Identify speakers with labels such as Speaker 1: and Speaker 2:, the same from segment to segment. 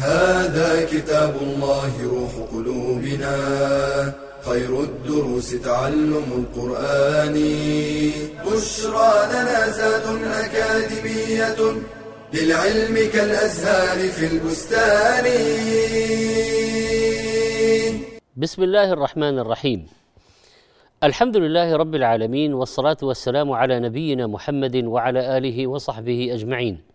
Speaker 1: هذا كتاب الله روح قلوبنا. خير الدروس تعلم القرآن. بشرى لنا زاد أكاديمية للعلم كالأزهار في البستان.
Speaker 2: بسم الله الرحمن الرحيم. الحمد لله رب العالمين والصلاة والسلام على نبينا محمد وعلى آله وصحبه أجمعين.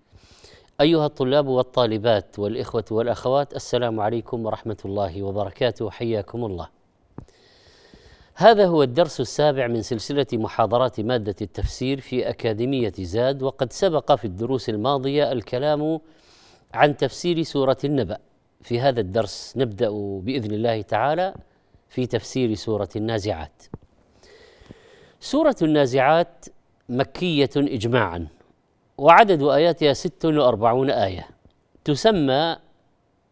Speaker 2: أيها الطلاب والطالبات والإخوة والأخوات السلام عليكم ورحمة الله وبركاته. حياكم الله. هذا هو الدرس السابع من سلسلة محاضرات مادة التفسير في أكاديمية زاد وقد سبق في الدروس الماضية الكلام عن تفسير سورة النبأ. في هذا الدرس نبدأ بإذن الله تعالى في تفسير سورة النازعات. سورة النازعات مكية إجماعا. وعدد آياتها ست وأربعون آية. تسمى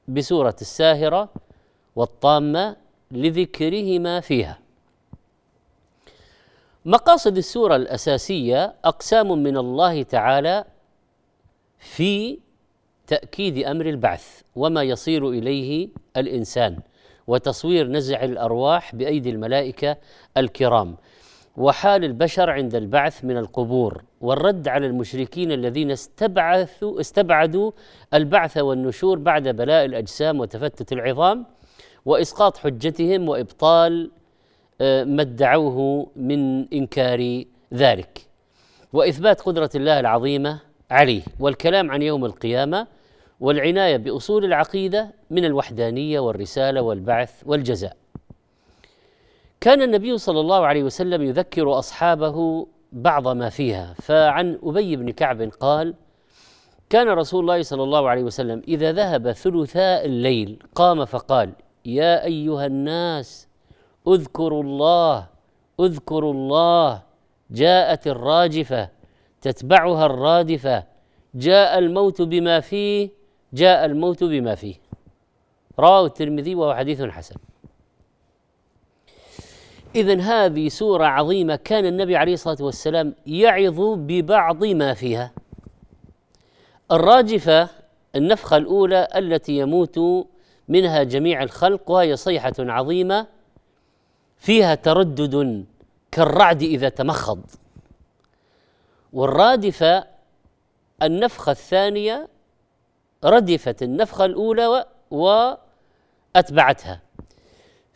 Speaker 2: بسورة الساهرة والطامة لذكرهما فيها. مقاصد السورة الأساسية أقسام من الله تعالى في تأكيد أمر البعث وما يصير إليه الإنسان وتصوير نزع الأرواح بأيدي الملائكة الكرام وحال البشر عند البعث من القبور. والرد على المشركين الذين استبعثوا استبعدوا البعث والنشور بعد بلاء الأجسام وتفتت العظام وإسقاط حجتهم وإبطال آه، ما ادعوه من إنكار ذلك. وإثبات قدرة الله العظيمة عليه والكلام عن يوم القيامة والعناية بأصول العقيدة من الوحدانية والرسالة والبعث والجزاء. كان النبي صلى الله عليه وسلم يذكر أصحابه بعض ما فيها. فعن أبي بن كعب قال كان رسول الله صلى الله عليه وسلم إذا ذهب ثلثاء الليل قام فقال يا أيها الناس اذكروا الله اذكروا الله جاءت الراجفة تتبعها الرادفة جاء الموت بما فيه جاء الموت بما فيه. رواه الترمذي وهو حديث حسن. إذا هذه سورة عظيمة كان النبي عليه الصلاة والسلام يعظ ببعض ما فيها. الراجفة النفخة الأولى التي يموت منها جميع الخلق وهي صيحة عظيمة فيها تردد كالرعد إذا تمخض. والرادفة النفخة الثانية ردفت النفخة الأولى وأتبعتها.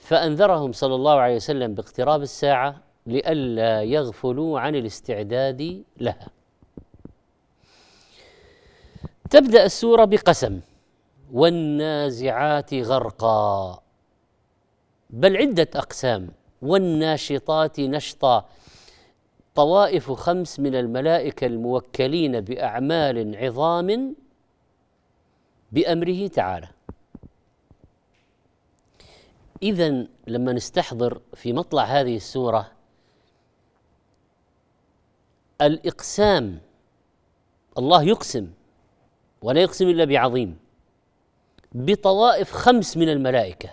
Speaker 2: فأنذرهم صلى الله عليه وسلم باقتراب الساعة لئلا يغفلوا عن الاستعداد لها. تبدأ السورة بقسم والنازعات غرقا. بل عدة أقسام والناشطات نشطا. طوائف خمس من الملائكة الموكلين بأعمال عظام بأمره تعالى. إذا لما نستحضر في مطلع هذه السورة الإقسام الله يقسم ولا يقسم إلا بعظيم بطوائف خمس من الملائكة.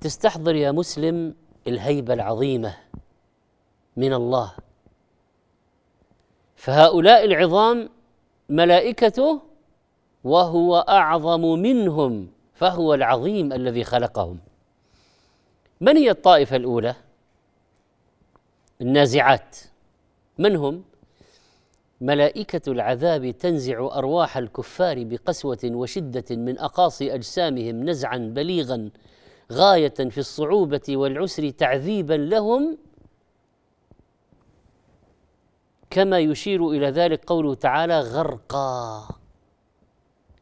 Speaker 2: تستحضر يا مسلم الهيبة العظيمة من الله. فهؤلاء العظام ملائكته وهو أعظم منهم. فهو العظيم الذي خلقهم. من هي الطائفة الأولى؟ النازعات. من هم؟ ملائكة العذاب تنزع أرواح الكفار بقسوة وشدة من أقاصي أجسامهم نزعا بليغا غاية في الصعوبة والعسر تعذيبا لهم. كما يشير إلى ذلك قوله تعالى غرقا.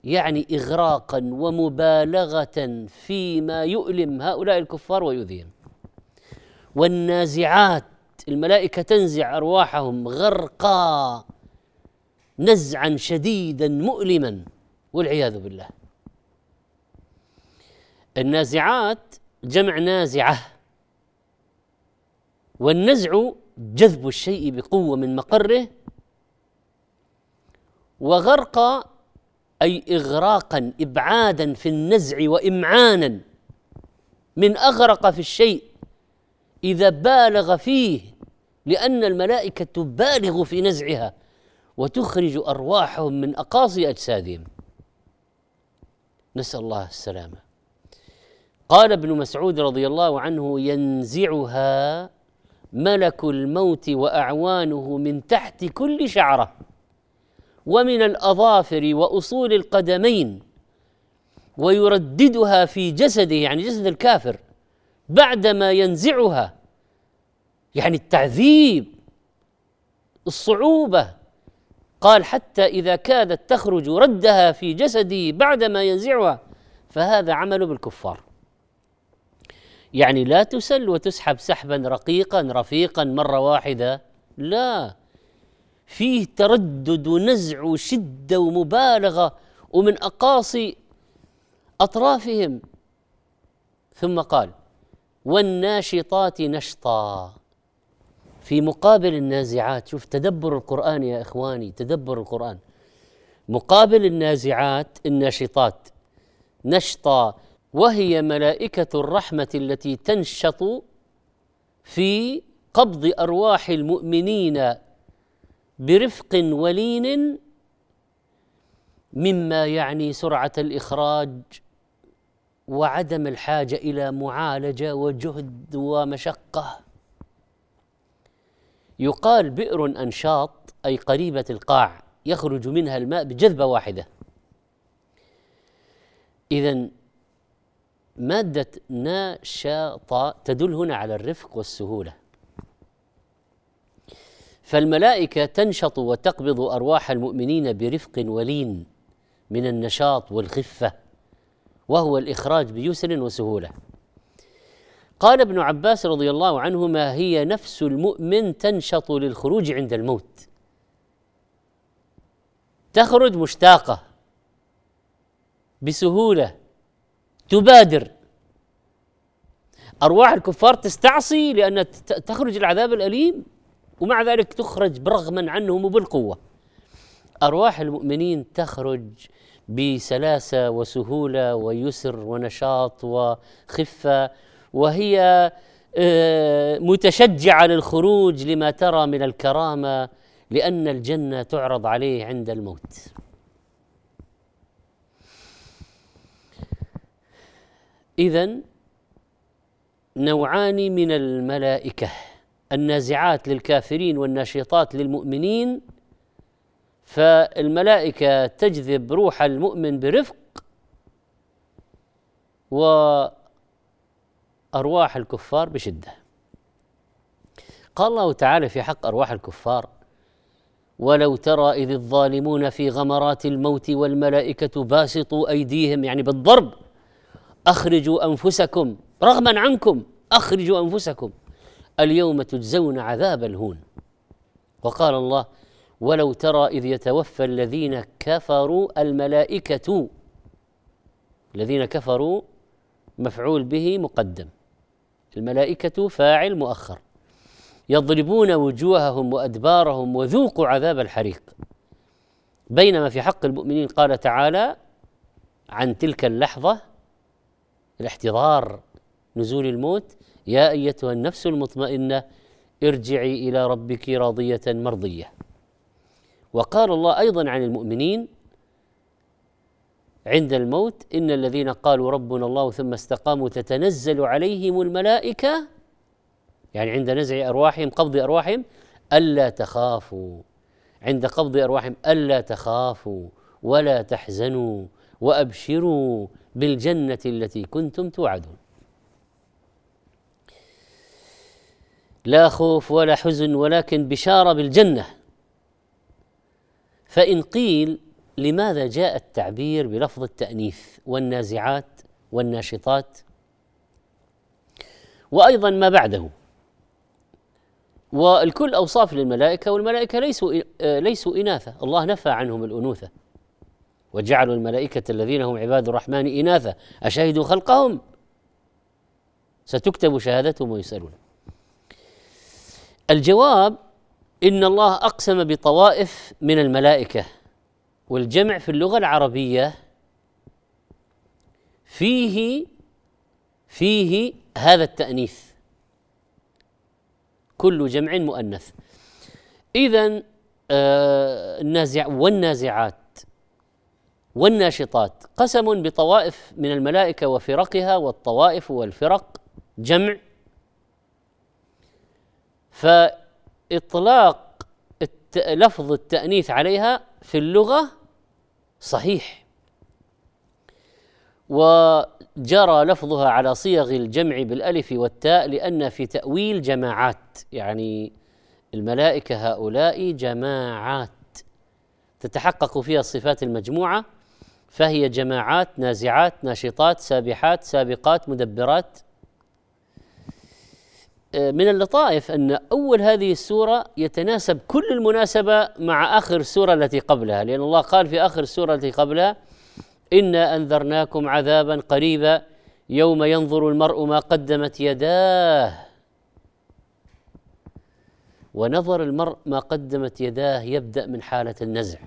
Speaker 2: يعني اغراقا ومبالغة فيما يؤلم هؤلاء الكفار ويؤذيهم والنازعات الملائكة تنزع أرواحهم غرقا نزعا شديدا مؤلما والعياذ بالله. النازعات جمع نازعة والنزع جذب الشيء بقوة من مقره وغرق أي اغراقا ابعادا في النزع وامعانا. من أغرق في الشيء إذا بالغ فيه لأن الملائكة تبالغ في نزعها وتخرج أرواحهم من أقاصي أجسادهم. نسأل الله السلامة. قال ابن مسعود رضي الله عنه ينزعها ملك الموت وأعوانه من تحت كل شعرة. ومن الأظافر وأصول القدمين ويرددها في جسده يعني جسد الكافر بعدما ينزعها يعني التعذيب الصعوبة. قال حتى إذا كادت تخرج ردها في جسده بعدما ينزعها فهذا عمل بالكفار. يعني لا تسل وتسحب سحبا رقيقا رفيقا مرة واحدة لا. فيه تردد ونزع وشده ومبالغة ومن اقاصي أطرافهم. ثم قال والناشطات نشطا. في مقابل النازعات شوف تدبر القرآن يا إخواني تدبر القرآن. مقابل النازعات الناشطات نشطا وهي ملائكة الرحمة التي تنشط في قبض أرواح المؤمنين برفق ولين مما يعني سرعة الإخراج وعدم الحاجة إلى معالجة وجهد ومشقة. يقال بئر أنشاط أي قريبة القاع يخرج منها الماء بجذبة واحدة. إذا مادة نشاط تدل هنا على الرفق والسهولة. فالملائكة تنشط وتقبض أرواح المؤمنين برفق ولين من النشاط والخفة وهو الإخراج بيسر وسهولة. قال ابن عباس رضي الله عنهما هي نفس المؤمن تنشط للخروج عند الموت. تخرج مشتاقة بسهولة تبادر. أرواح الكفار تستعصي لأن تخرج العذاب الأليم ومع ذلك تخرج برغما عنهم وبالقوة. أرواح المؤمنين تخرج بسلاسة وسهولة ويسر ونشاط وخفة وهي آه، متشجعة للخروج لما ترى من الكرامة لأن الجنة تعرض عليه عند الموت. اذا نوعان من الملائكة. النازعات للكافرين والناشطات للمؤمنين فالملائكة تجذب روح المؤمن برفق وأرواح الكفار بشدة. قال الله تعالى في حق أرواح الكفار ولو ترى إذ الظالمون في غمرات الموت والملائكة باسطوا أيديهم يعني بالضرب أخرجوا أنفسكم رغما عنكم أخرجوا أنفسكم اليوم تجزون عذاب الهون. وقال الله ولو ترى إذ يتوفى الذين كفروا الملائكه الذين كفروا مفعول به مقدم. الملائكة فاعل مؤخر. يضربون وجوههم وأدبارهم وذوقوا عذاب الحريق. بينما في حق المؤمنين قال تعالى عن تلك اللحظة الاحتضار نزول الموت يا أيتها النفس المطمئنة ارجعي إلى ربك راضية مرضية. وقال الله أيضا عن المؤمنين عند الموت إن الذين قالوا ربنا الله ثم استقاموا تتنزل عليهم الملائكة يعني عند نزع أرواحهم قبض أرواحهم ألا تخافوا. عند قبض أرواحهم ألا تخافوا ولا تحزنوا وأبشروا بالجنة التي كنتم توعدون. لا خوف ولا حزن ولكن بشارة بالجنة. فإن قيل لماذا جاء التعبير بلفظ التأنيث والنازعات والناشطات؟ وأيضا ما بعده. والكل أوصاف للملائكة والملائكة ليسوا ليسوا إناثة. الله نفى عنهم الأنوثة. وجعلوا الملائكة الذين هم عباد الرحمن إناثا أشهدوا خلقهم؟ ستكتب شهادتهم ويسألون الجواب إن الله أقسم بطوائف من الملائكة والجمع في اللغة العربية فيه فيه هذا التأنيث. كل جمع مؤنث. إذا آه النازع والنازعات والناشطات قسم بطوائف من الملائكة وفرقها والطوائف والفرق جمع فإطلاق لفظ التأنيث عليها في اللغة صحيح. وجرى لفظها على صيغ الجمع بالألف والتاء لأن في تأويل جماعات يعني الملائكة هؤلاء جماعات تتحقق فيها الصفات المجموعة فهي جماعات نازعات ناشطات سابحات سابقات مدبرات من اللطائف أن أول هذه السورة يتناسب كل المناسبة مع آخر السوره التي قبلها لأن الله قال في آخر السوره التي قبلها إنا أنذرناكم عذابا قريبا يوم ينظر المرء ما قدمت يداه. ونظر المرء ما قدمت يداه يبدأ من حالة النزع.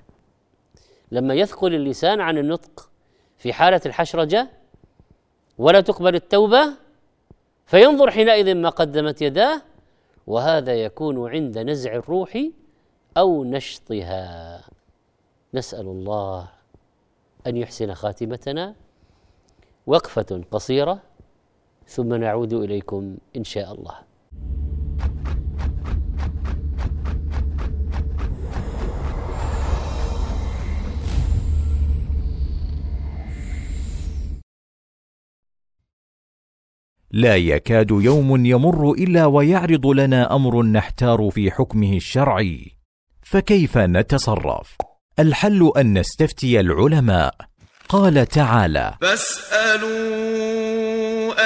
Speaker 2: لما يثقل اللسان عن النطق في حالة الحشرجة ولا تقبل التوبة فينظر حينئذ ما قدمت يداه وهذا يكون عند نزع الروح أو نشطها. نسأل الله أن يحسن خاتمتنا. وقفة قصيرة ثم نعود إليكم إن شاء الله.
Speaker 3: لا يكاد يوم يمر إلا ويعرض لنا أمر نحتار في حكمه الشرعي. فكيف نتصرف؟ الحل أن نستفتي العلماء. قال تعالى
Speaker 4: فاسألوا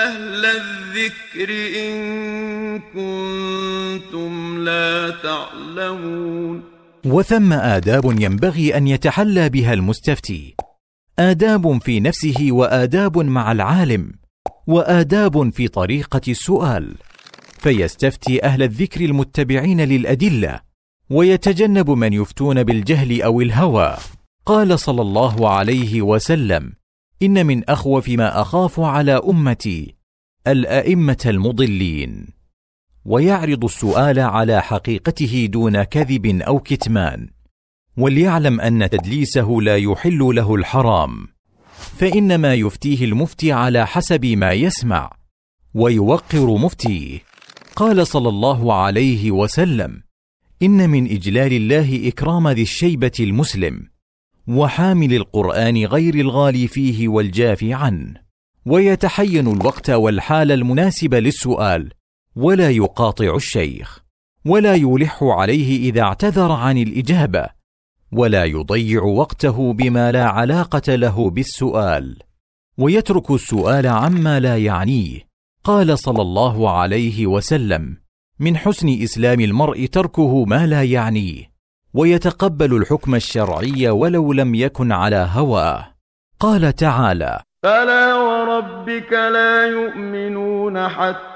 Speaker 4: أهل الذكر إن كنتم لا تعلمون.
Speaker 3: وثم آداب ينبغي أن يتحلى بها المستفتي. آداب في نفسه وآداب مع العالم. وآداب في طريقة السؤال. فيستفتي أهل الذكر المتبعين للأدلة ويتجنب من يفتون بالجهل أو الهوى. قال صلى الله عليه وسلم إن من أخوف ما أخاف على أمتي الأئمة المضلين. ويعرض السؤال على حقيقته دون كذب أو كتمان وليعلم أن تدليسه لا يحل له الحرام. فانما يفتيه المفتي على حسب ما يسمع ويوقر مفتيه. قال صلى الله عليه وسلم إن من إجلال الله إكرام ذي الشيبة المسلم وحامل القرآن غير الغالي فيه والجافي عنه. ويتحين الوقت والحال المناسب للسؤال ولا يقاطع الشيخ ولا يلح عليه إذا اعتذر عن الإجابة. ولا يضيع وقته بما لا علاقة له بالسؤال. ويترك السؤال عما لا يعنيه. قال صلى الله عليه وسلم من حسن إسلام المرء تركه ما لا يعنيه. ويتقبل الحكم الشرعي ولو لم يكن على هواه. قال تعالى
Speaker 4: فلا وربك لا يؤمنون حتى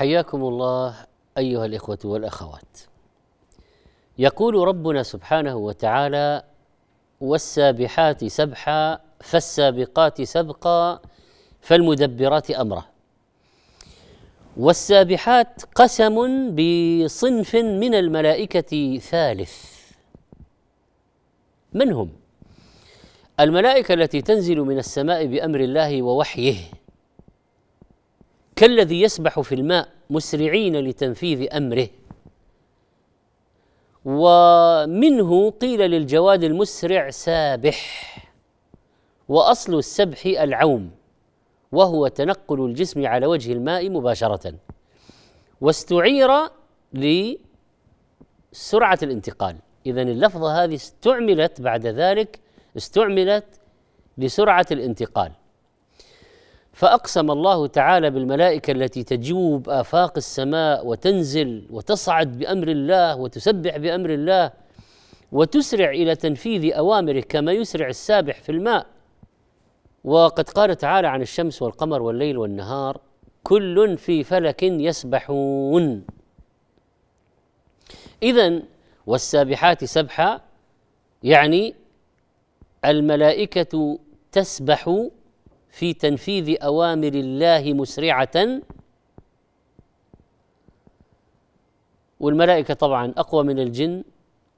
Speaker 2: حياكم الله أيها الإخوة والأخوات. يقول ربنا سبحانه وتعالى والسابحات سبحا فالسابقات سبقا فالمدبرات أمرا. والسابحات قسم بصنف من الملائكة ثالث. من هم؟ الملائكة التي تنزل من السماء بأمر الله ووحيه. كالذي يسبح في الماء مسرعين لتنفيذ أمره. ومنه قيل للجواد المسرع سابح وأصل السبح العوم وهو تنقل الجسم على وجه الماء مباشرة. واستعير لسرعة الانتقال. اذا اللفظة هذه استعملت بعد ذلك استعملت لسرعة الانتقال. فأقسم الله تعالى بالملائكة التي تجوب آفاق السماء وتنزل وتصعد بأمر الله وتسبح بأمر الله وتسرع إلى تنفيذ أوامره كما يسرع السابح في الماء. وقد قال تعالى عن الشمس والقمر والليل والنهار كل في فلك يسبحون. اذا والسابحات سبحا يعني الملائكة تسبح في تنفيذ أوامر الله مسرعة. والملائكة طبعا أقوى من الجن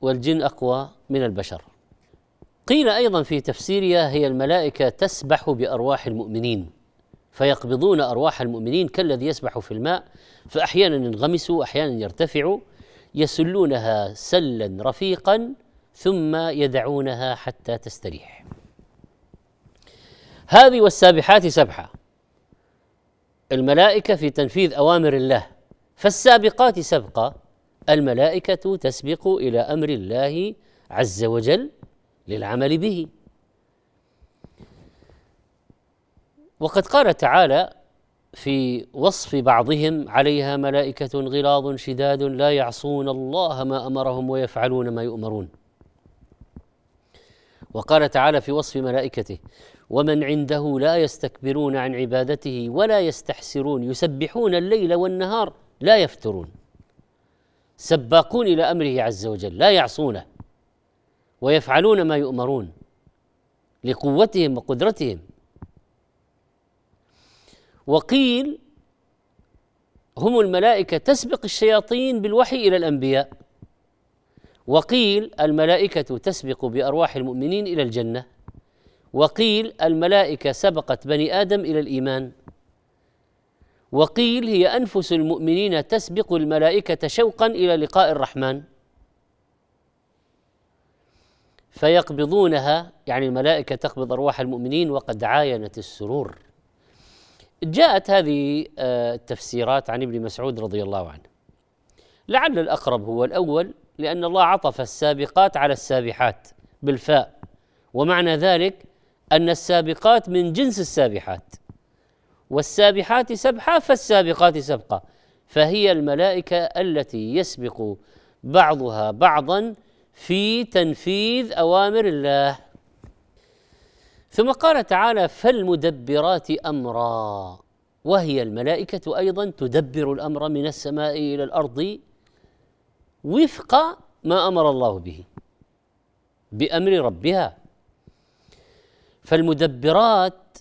Speaker 2: والجن أقوى من البشر. قيل أيضا في تفسيرها هي الملائكة تسبح بأرواح المؤمنين فيقبضون أرواح المؤمنين كالذي يسبح في الماء فاحيانا ينغمسوا واحيانا يرتفعوا يسلونها سلا رفيقا ثم يدعونها حتى تستريح. هذه والسابحات سبحة الملائكة في تنفيذ أوامر الله فالسابقات سبقة الملائكة تسبق إلى أمر الله عز وجل للعمل به. وقد قال تعالى في وصف بعضهم عليها ملائكة غلاظ شداد لا يعصون الله ما أمرهم ويفعلون ما يؤمرون. وقال تعالى في وصف ملائكته ومن عنده لا يستكبرون عن عبادته ولا يستحسرون يسبحون الليل والنهار لا يفترون. سباقون إلى أمره عز وجل لا يعصونه ويفعلون ما يؤمرون لقوتهم وقدرتهم. وقيل هم الملائكة تسبق الشياطين بالوحي إلى الأنبياء. وقيل الملائكة تسبق بأرواح المؤمنين إلى الجنة. وقيل الملائكة سبقت بني آدم إلى الإيمان. وقيل هي أنفس المؤمنين تسبق الملائكة شوقا إلى لقاء الرحمن. فيقبضونها يعني الملائكة تقبض أرواح المؤمنين وقد عاينت السرور. جاءت هذه آه، التفسيرات عن ابن مسعود رضي الله عنه. لعل الأقرب هو الأول لأن الله عطف السابقات على السابحات بالفاء. ومعنى ذلك أن السابقات من جنس السابحات. والسابحات سبحه فالسابقات سبقه فهي الملائكة التي يسبق بعضها بعضا في تنفيذ أوامر الله. ثم قال تعالى فالمدبرات أمرا. وهي الملائكة أيضا تدبر الأمر من السماء إلى الأرض وفق ما أمر الله به بأمر ربها. فالمدبرات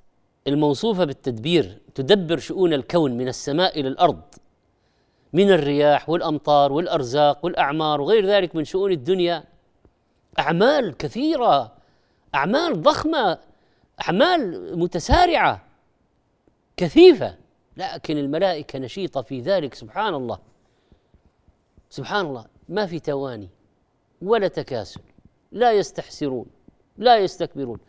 Speaker 2: الموصوفة بالتدبير تدبر شؤون الكون من السماء إلى الأرض من الرياح والأمطار والأرزاق والأعمار وغير ذلك من شؤون الدنيا. أعمال كثيرة أعمال ضخمة أعمال متسارعة كثيفة. لكن الملائكة نشيطة في ذلك سبحان الله. سبحان الله ما في تواني ولا تكاسل. لا يستحسرون لا يستكبرون.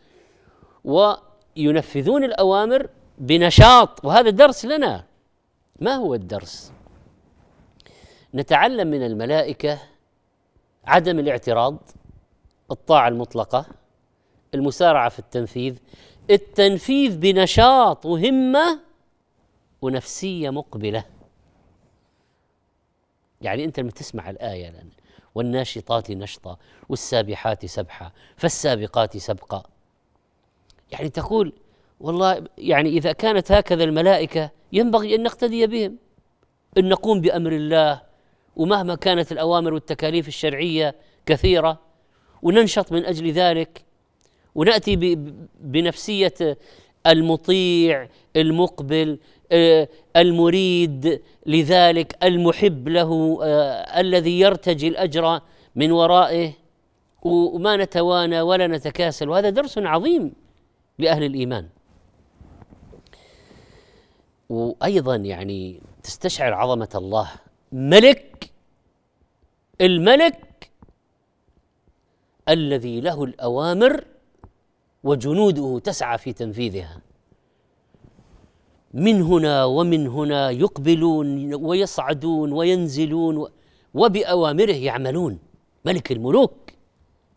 Speaker 2: وينفذون الأوامر بنشاط. وهذا درس لنا. ما هو الدرس؟ نتعلم من الملائكة عدم الاعتراض الطاعة المطلقة المسارعة في التنفيذ التنفيذ بنشاط وهمة ونفسية مقبلة. يعني أنت لما تسمع الآية والناشطات نشطا والسابحات سبحا فالسابقات سبقا يعني تقول والله يعني إذا كانت هكذا الملائكة ينبغي أن نقتدي بهم أن نقوم بأمر الله ومهما كانت الأوامر والتكاليف الشرعية كثيرة وننشط من أجل ذلك ونأتي بنفسية المطيع المقبل آه، المريد لذلك المحب له آه، الذي يرتجي الأجر من ورائه وما نتوانى ولا نتكاسل. وهذا درس عظيم. لأهل الإيمان. وأيضا يعني تستشعر عظمة الله. ملك الملك الذي له الأوامر وجنوده تسعى في تنفيذها. من هنا ومن هنا يقبلون ويصعدون وينزلون وبأوامره يعملون. ملك الملوك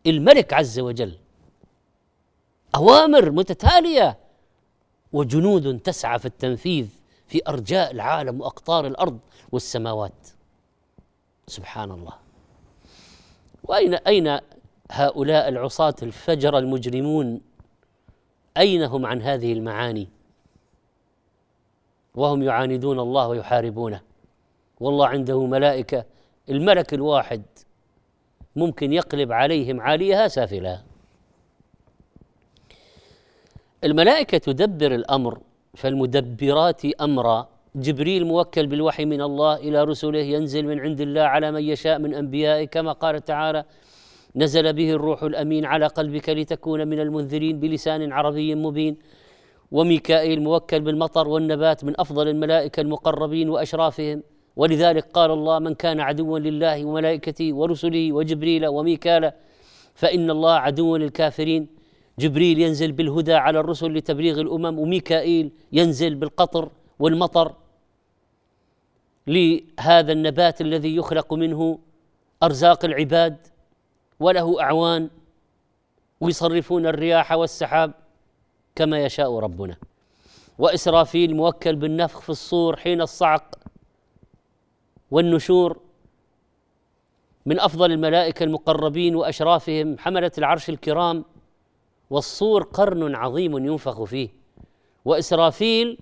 Speaker 2: الملك عز وجل. أوامر متتالية وجنود تسعى في التنفيذ في أرجاء العالم وأقطار الأرض والسماوات. سبحان الله. وأين أين هؤلاء العصاة الفجر المجرمون؟ أين هم عن هذه المعاني؟ وهم يعاندون الله ويحاربونه. والله عنده ملائكة. الملك الواحد ممكن يقلب عليهم عاليها سافلها. الملائكة تدبر الأمر فالمدبرات أمرا. جبريل موكل بالوحي من الله إلى رسله ينزل من عند الله على من يشاء من أنبيائه كما قال تعالى نزل به الروح الأمين على قلبك لتكون من المنذرين بلسان عربي مبين. وميكائيل موكل بالمطر والنبات من أفضل الملائكة المقربين وأشرافهم. ولذلك قال الله من كان عدوا لله وملائكته ورسله وجبريل وميكال فإن الله عدو للكافرين جبريل ينزل بالهدى على الرسل لتبليغ الأمم وميكائيل ينزل بالقطر والمطر لهذا النبات الذي يخلق منه أرزاق العباد وله أعوان ويصرفون الرياح والسحاب كما يشاء ربنا. وإسرافيل موكل بالنفخ في الصور حين الصعق والنشور من أفضل الملائكة المقربين وأشرافهم حملة العرش الكرام والصور قرن عظيم ينفخ فيه. وإسرافيل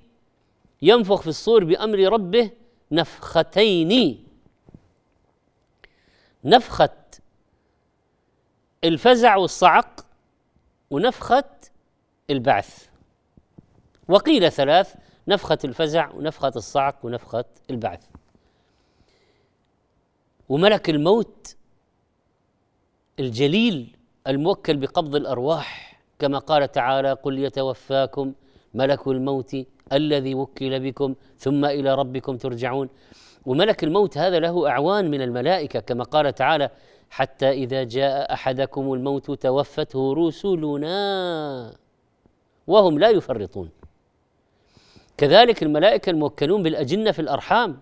Speaker 2: ينفخ في الصور بأمر ربه نفختين. نفخة الفزع والصعق ونفخة البعث. وقيل ثلاث نفخة الفزع ونفخة الصعق ونفخة البعث. وملك الموت الجليل الموكل بقبض الأرواح كما قال تعالى قل يتوفاكم ملك الموت الذي وكل بكم ثم إلى ربكم ترجعون. وملك الموت هذا له أعوان من الملائكة كما قال تعالى حتى إذا جاء أحدكم الموت توفته رسلنا وهم لا يفرطون. كذلك الملائكة الموكلون بالأجنة في الأرحام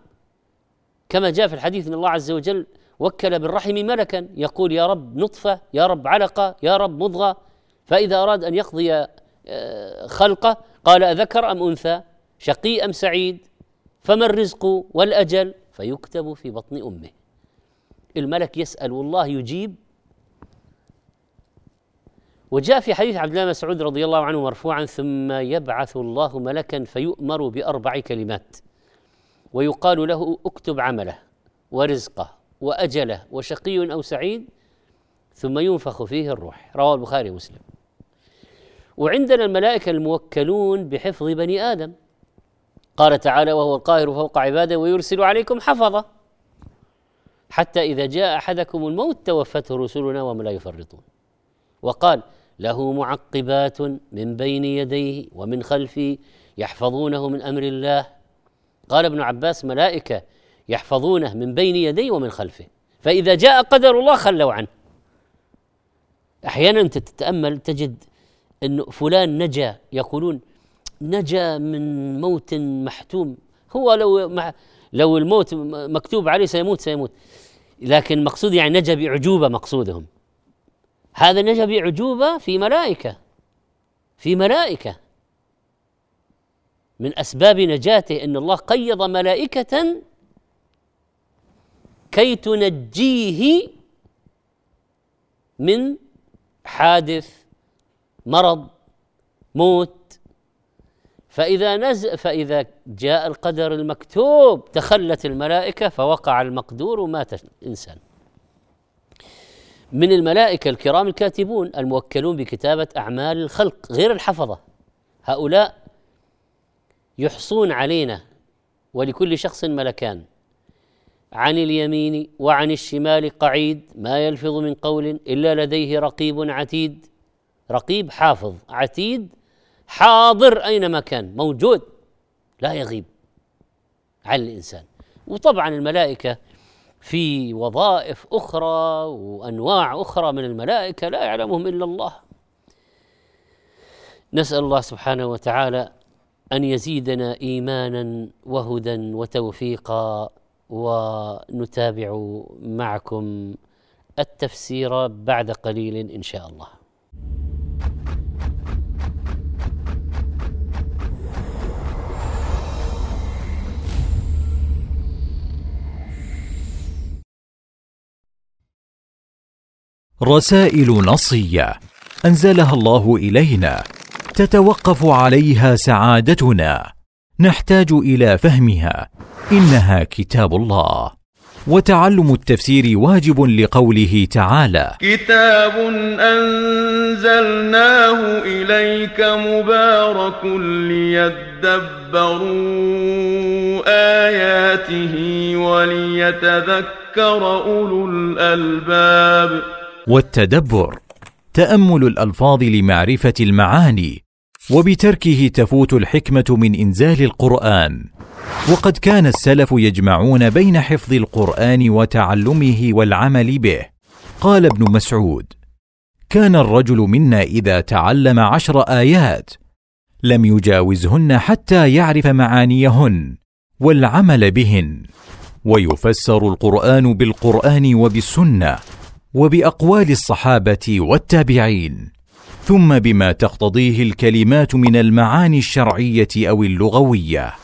Speaker 2: كما جاء في الحديث إن الله عز وجل وكل بالرحم ملكا يقول يا رب نطفة يا رب علقة يا رب مضغة فإذا أراد أن يقضي آه، خلقه قال أذكر أم أنثى؟ شقي أم سعيد؟ فما الرزق والأجل؟ فيكتب في بطن أمه. الملك يسأل والله يجيب؟ وجاء في حديث عبد الله مسعود رضي الله عنه مرفوعا ثم يبعث الله ملكا فيؤمر بأربع كلمات ويقال له اكتب عمله ورزقه وأجله وشقي أو سعيد؟ ثم ينفخ فيه الروح. رواه البخاري ومسلم. وعندنا الملائكة الموكلون بحفظ بني آدم. قال تعالى وهو القاهر فوق عباده ويرسل عليكم حفظة. حتى إذا جاء أحدكم الموت توفته رسلنا وهم لا يفرطون. وقال له معقبات من بين يديه ومن خلفه يحفظونه من أمر الله. قال ابن عباس ملائكة يحفظونه من بين يديه ومن خلفه. فإذا جاء قدر الله خلوا عنه. أحيانا أنت تتأمل تجد انه فلان نجا يقولون نجا من موت محتوم. هو لو مع لو الموت مكتوب عليه سيموت سيموت. لكن مقصود يعني نجا بعجوبه مقصودهم. هذا نجا بعجوبة في ملائكة. في ملائكة. من أسباب نجاته أن الله قيض ملائكة كي تنجيه من حادث مرض موت. فإذا نزل فإذا جاء القدر المكتوب تخلت الملائكة فوقع المقدور ومات الإنسان من الملائكة الكرام الكاتبون الموكلون بكتابة أعمال الخلق غير الحفظة. هؤلاء يحصون علينا ولكل شخص ملكان. عن اليمين وعن الشمال قعيد ما يلفظ من قول إلا لديه رقيب عتيد. رقيب حافظ عتيد حاضر أينما كان موجود لا يغيب عن الإنسان. وطبعا الملائكة في وظائف أخرى وأنواع أخرى من الملائكة لا يعلمهم إلا الله. نسأل الله سبحانه وتعالى أن يزيدنا ايمانا وهدى وتوفيقا. ونتابع معكم التفسير بعد قليل إن شاء الله.
Speaker 3: رسائل نصية أنزلها الله إلينا تتوقف عليها سعادتنا. نحتاج إلى فهمها. إنها كتاب الله. وتعلم التفسير واجب لقوله تعالى
Speaker 4: كتاب أنزلناه إليك مبارك ليدبروا آياته وليتذكر أولو الألباب.
Speaker 3: والتدبر تأمل الألفاظ لمعرفة المعاني وبتركه تفوت الحكمة من إنزال القرآن. وقد كان السلف يجمعون بين حفظ القرآن وتعلمه والعمل به. قال ابن مسعود كان الرجل منا إذا تعلم عشر آيات لم يجاوزهن حتى يعرف معانيهن والعمل بهن. ويفسر القرآن بالقرآن وبالسنة وبأقوال الصحابة والتابعين. ثم بما تقتضيه الكلمات من المعاني الشرعية أو اللغوية.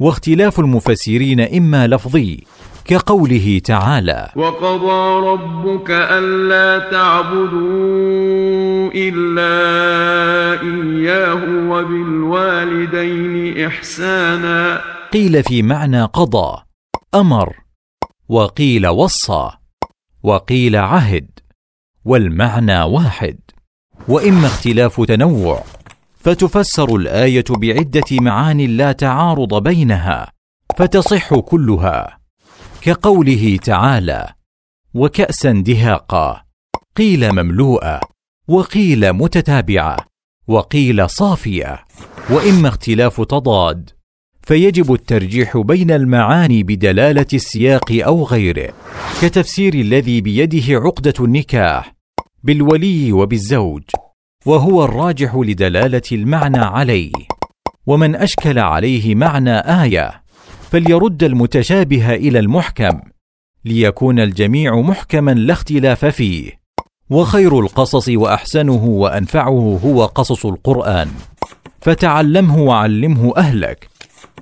Speaker 3: واختلاف المفسرين إما لفظي كقوله تعالى
Speaker 4: وقضى ربك ألا تعبدوا إلا إياه وبالوالدين إحسانا.
Speaker 3: قيل في معنى قضى أمر وقيل وصى وقيل عهد والمعنى واحد. وإما اختلاف تنوع فتفسر الآية بعدة معان لا تعارض بينها فتصح كلها. كقوله تعالى وكأسا دهاقا قيل مملوءه وقيل متتابعه وقيل صافيه وإما اختلاف تضاد فيجب الترجيح بين المعاني بدلالة السياق أو غيره كتفسير الذي بيده عقدة النكاح بالولي وبالزوج وهو الراجح لدلالة المعنى عليه. ومن أشكل عليه معنى آية فليرد المتشابه إلى المحكم ليكون الجميع محكما لا اختلاف فيه. وخير القصص وأحسنه وأنفعه هو قصص القرآن. فتعلمه وعلمه أهلك.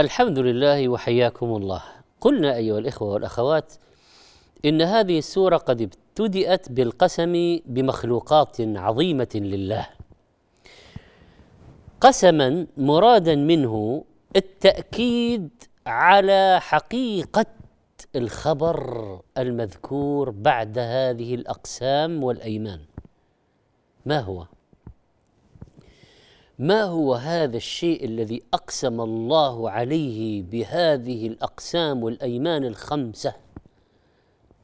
Speaker 2: الحمد لله وحياكم الله. قلنا أيها الإخوة والأخوات إن هذه السورة قد ابتدأت بالقسم بمخلوقات عظيمة لله. قسما مرادا منه التأكيد على حقيقة الخبر المذكور بعد هذه الأقسام والأيمان. ما هو؟ ما هو هذا الشيء الذي أقسم الله عليه بهذه الأقسام والأيمان الخمسة؟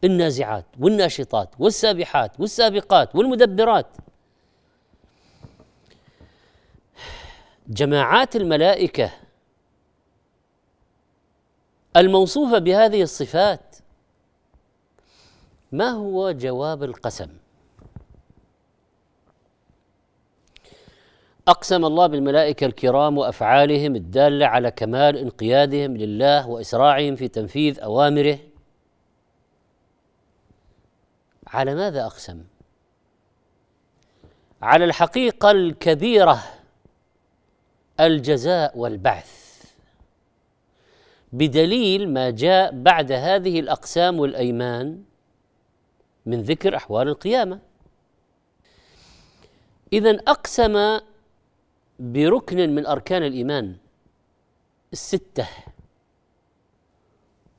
Speaker 2: النازعات والناشطات والسابحات والسابقات والمدبرات. جماعات الملائكة الموصوفة بهذه الصفات ما هو جواب القسم؟ أقسم الله بالملائكة الكرام وأفعالهم الدالة على كمال انقيادهم لله وإسراعهم في تنفيذ أوامره. على ماذا أقسم؟ على الحقيقة الكبيرة الجزاء والبعث. بدليل ما جاء بعد هذه الأقسام والأيمان من ذكر أحوال القيامة. اذا أقسم بركن من أركان الإيمان الستة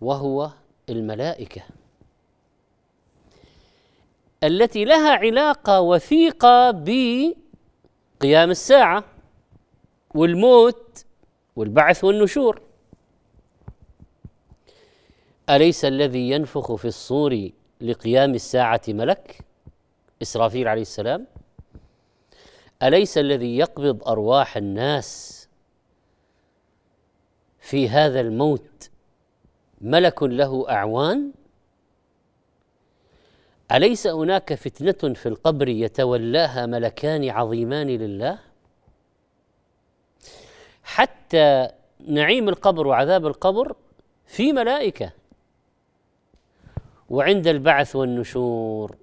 Speaker 2: وهو الملائكة التي لها علاقة وثيقة بقيام الساعة والموت والبعث والنشور. أليس الذي ينفخ في الصور لقيام الساعة ملك إسرافيل عليه السلام؟ أليس الذي يقبض أرواح الناس في هذا الموت ملك له أعوان؟ أليس هناك فتنة في القبر يتولاها ملكان عظيمان لله؟ حتى نعيم القبر وعذاب القبر في ملائكة وعند البعث والنشور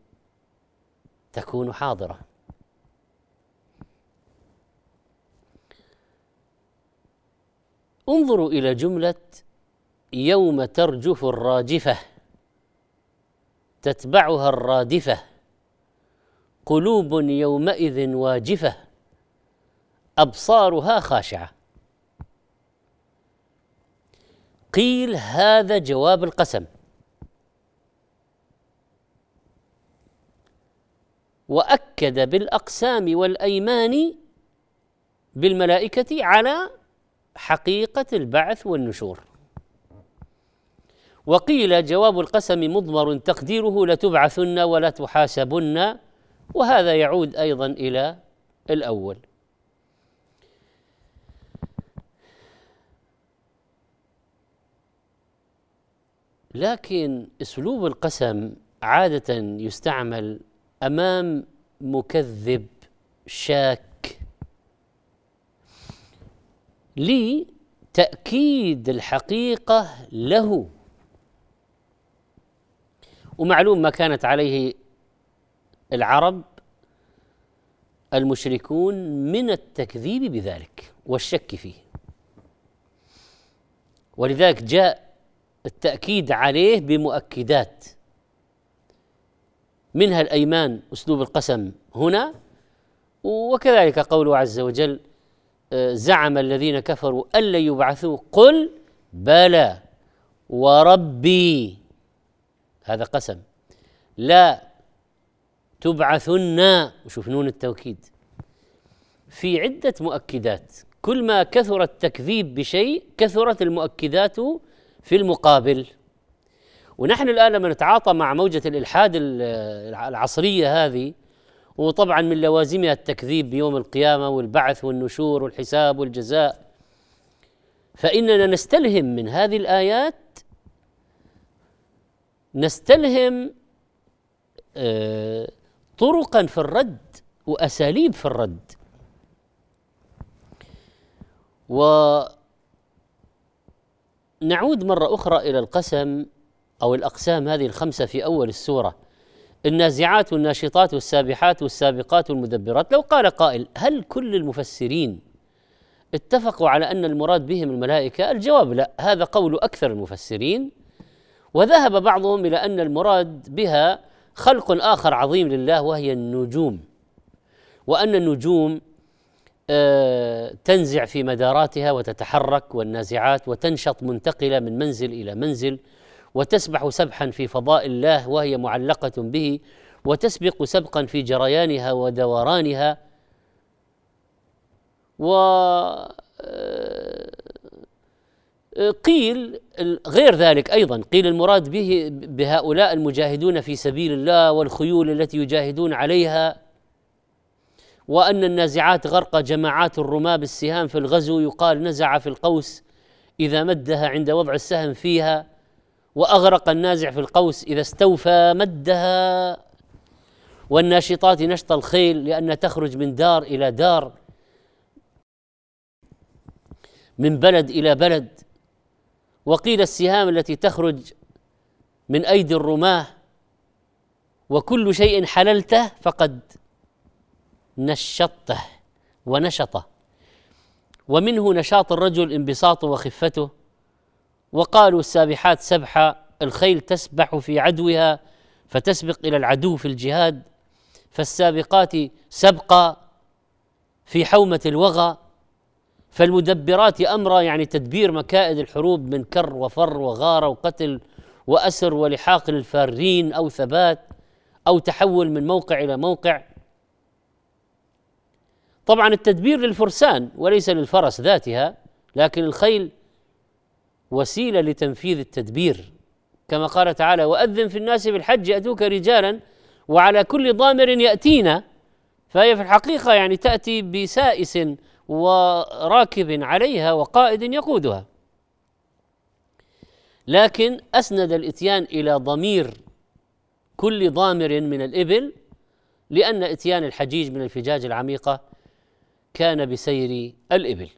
Speaker 2: تكون حاضرة. انظروا إلى جملة يوم ترجف الراجفه تتبعها الرادفة. قلوب يومئذ واجفة أبصارها خاشعة. قيل هذا جواب القسم. وأكد بالأقسام والأيمان بالملائكة على حقيقة البعث والنشور. وقيل جواب القسم مضمر تقديره لتبعثن ولا تحاسبن وهذا يعود أيضا إلى الأول. لكن أسلوب القسم عادة يستعمل أمام مكذب شاك لتأكيد الحقيقة له. ومعلوم ما كانت عليه العرب المشركون من التكذيب بذلك والشك فيه. ولذلك جاء التأكيد عليه بمؤكدات. منها الأيمان أسلوب القسم هنا وكذلك قوله عز وجل زعم الذين كفروا أن لن يبعثوا قل بلى وربي. هذا قسم. لا تبعثن. وشوف نون التوكيد. في عدة مؤكدات. كل ما كثر التكذيب بشيء كثرت المؤكدات في المقابل. ونحن الآن لما نتعاطى مع موجة الإلحاد العصرية هذه وطبعا من لوازمها التكذيب بيوم القيامة والبعث والنشور والحساب والجزاء. فإننا نستلهم من هذه الآيات نستلهم آه، طرقا في الرد وأساليب في الرد. ونعود مرة أخرى إلى القسم أو الأقسام هذه الخمسة في أول السورة. النازعات والناشطات والسابحات والسابقات والمدبرات. لو قال قائل هل كل المفسرين اتفقوا على أن المراد بهم الملائكة؟ الجواب لا هذا قول أكثر المفسرين. وذهب بعضهم إلى أن المراد بها خلق آخر عظيم لله وهي النجوم. وأن النجوم آه، تنزع في مداراتها وتتحرك والنازعات وتنشط منتقلة من منزل إلى منزل. وتسبح سبحا في فضاء الله وهي معلقة به وتسبق سبقا في جريانها ودورانها. و آه، قيل غير ذلك أيضا قيل المراد به بهؤلاء المجاهدون في سبيل الله والخيول التي يجاهدون عليها وأن النازعات غرق جماعات الرماة بالسهام في الغزو. يقال نزع في القوس إذا مدها عند وضع السهم فيها. وأغرق النازع في القوس إذا استوفى مدها. والناشطات نشط الخيل لأن تخرج من دار إلى دار من بلد إلى بلد. وقيل السهام التي تخرج من أيدي الرماة وكل شيء حللته فقد نشطته ونشطه. ومنه نشاط الرجل انبساطه وخفته. وقالوا السابحات سبحه الخيل تسبح في عدوها فتسبق إلى العدو في الجهاد فالسابقات سبقا في حومة الوغى فالمدبرات أمرا يعني تدبير مكائد الحروب من كر وفر وغاره وقتل وأسر ولحاق الفارين أو ثبات أو تحول من موقع إلى موقع. طبعا التدبير للفرسان وليس للفرس ذاتها لكن الخيل وسيلة لتنفيذ التدبير. كما قال تعالى وأذن في الناس بالحج يأتوك رجالا وعلى كل ضامر يأتينا. فهي في الحقيقة يعني تأتي بسائس وراكب عليها وقائد يقودها. لكن أسند الإتيان إلى ضمير كل ضامر من الإبل لأن إتيان الحجيج من الفجاج العميقة كان بسير الإبل.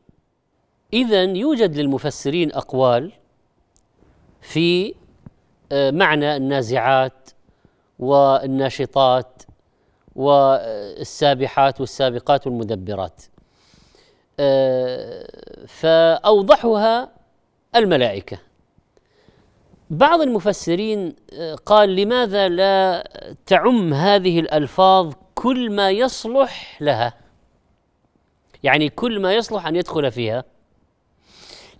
Speaker 2: اذا يوجد للمفسرين أقوال في آه، معنى النازعات والناشطات والسابحات والسابقات والمدبرات. آه، فأوضحها الملائكة. بعض المفسرين آه، قال لماذا لا تعم هذه الألفاظ كل ما يصلح لها؟ يعني كل ما يصلح أن يدخل فيها.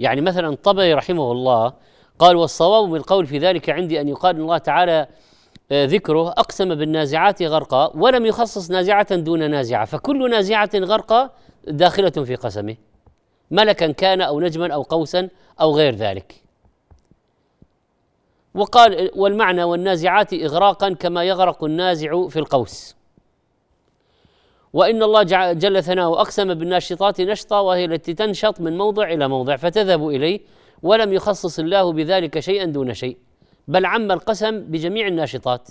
Speaker 2: يعني مثلا الطبري رحمه الله قال والصواب من القول في ذلك عندي أن يقال الله تعالى آه، ذكره أقسم بالنازعات غرقا ولم يخصص نازعة دون نازعة فكل نازعة غرقا داخلة في قسمه ملكا كان أو نجما أو قوسا أو غير ذلك. وقال والمعنى والنازعات إغراقا كما يغرق النازع في القوس. وإن الله جل ثناؤه أقسم بالناشطات نشطا وهي التي تنشط من موضع إلى موضع فتذهب إليه ولم يخصص الله بذلك شيئا دون شيء بل عم القسم بجميع الناشطات.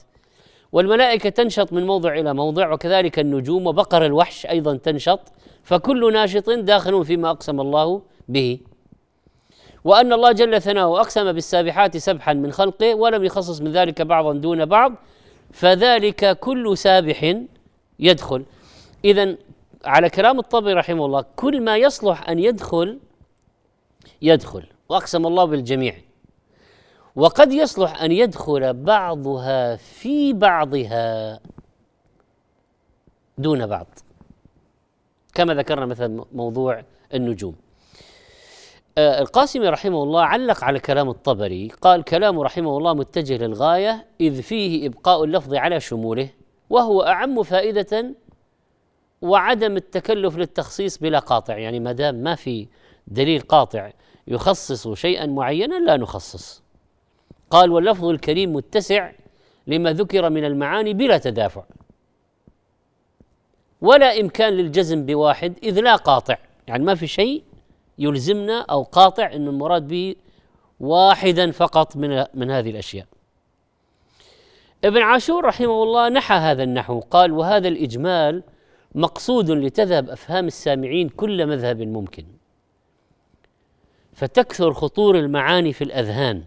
Speaker 2: والملائكة تنشط من موضع إلى موضع وكذلك النجوم وبقر الوحش أيضا تنشط فكل ناشط داخل فيما أقسم الله به. وأن الله جل ثناؤه أقسم بالسابحات سبحا من خلقه ولم يخصص من ذلك بعضا دون بعض فذلك كل سابح يدخل. إذا على كلام الطبري رحمه الله كل ما يصلح أن يدخل يدخل وأقسم الله بالجميع. وقد يصلح أن يدخل بعضها في بعضها دون بعض. كما ذكرنا مثلا موضوع النجوم. آه القاسمي رحمه الله علق على كلام الطبري قال كلامه رحمه الله متجه للغاية إذ فيه إبقاء اللفظ على شموله وهو أعم فائدة وعدم التكلف للتخصيص بلا قاطع. يعني ما دام ما في دليل قاطع يخصص شيئا معينا لا نخصص. قال واللفظ الكريم متسع لما ذكر من المعاني بلا تدافع ولا إمكان للجزم بواحد إذ لا قاطع. يعني ما في شيء يلزمنا أو قاطع إن المراد به واحدا فقط من من هذه الأشياء. ابن عاشور رحمه الله نحى هذا النحو قال وهذا الإجمال مقصود لتذهب أفهام السامعين كل مذهب ممكن. فتكثر خطور المعاني في الأذهان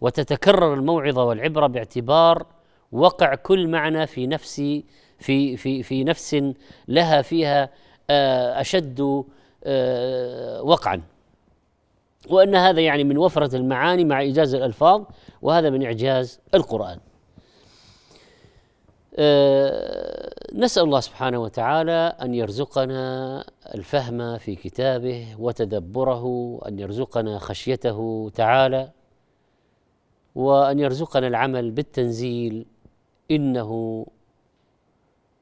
Speaker 2: وتتكرر الموعظة والعبرة باعتبار وقع كل معنى في نفس في في في نفس لها فيها آه، أشد آه، وقعا. وأن هذا يعني من وفرة المعاني مع إيجاز الألفاظ وهذا من إعجاز القرآن. آه، نسأل الله سبحانه وتعالى أن يرزقنا الفهم في كتابه وتدبره أن يرزقنا خشيته تعالى وأن يرزقنا العمل بالتنزيل. إنه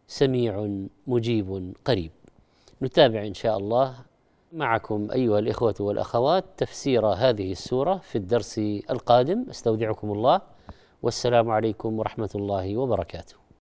Speaker 2: سميع مجيب قريب. نتابع إن شاء الله معكم أيها الإخوة والأخوات تفسير هذه السورة في الدرس القادم. أستودعكم الله. والسلام عليكم ورحمة الله وبركاته.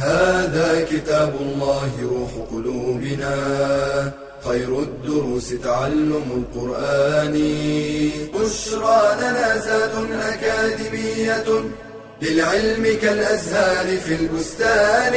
Speaker 1: هذا كتاب الله روح قلوبنا. خير الدروس تعلم القرآن. بشرى لنا زاد أكاديمية للعلم كالأزهار في البستان.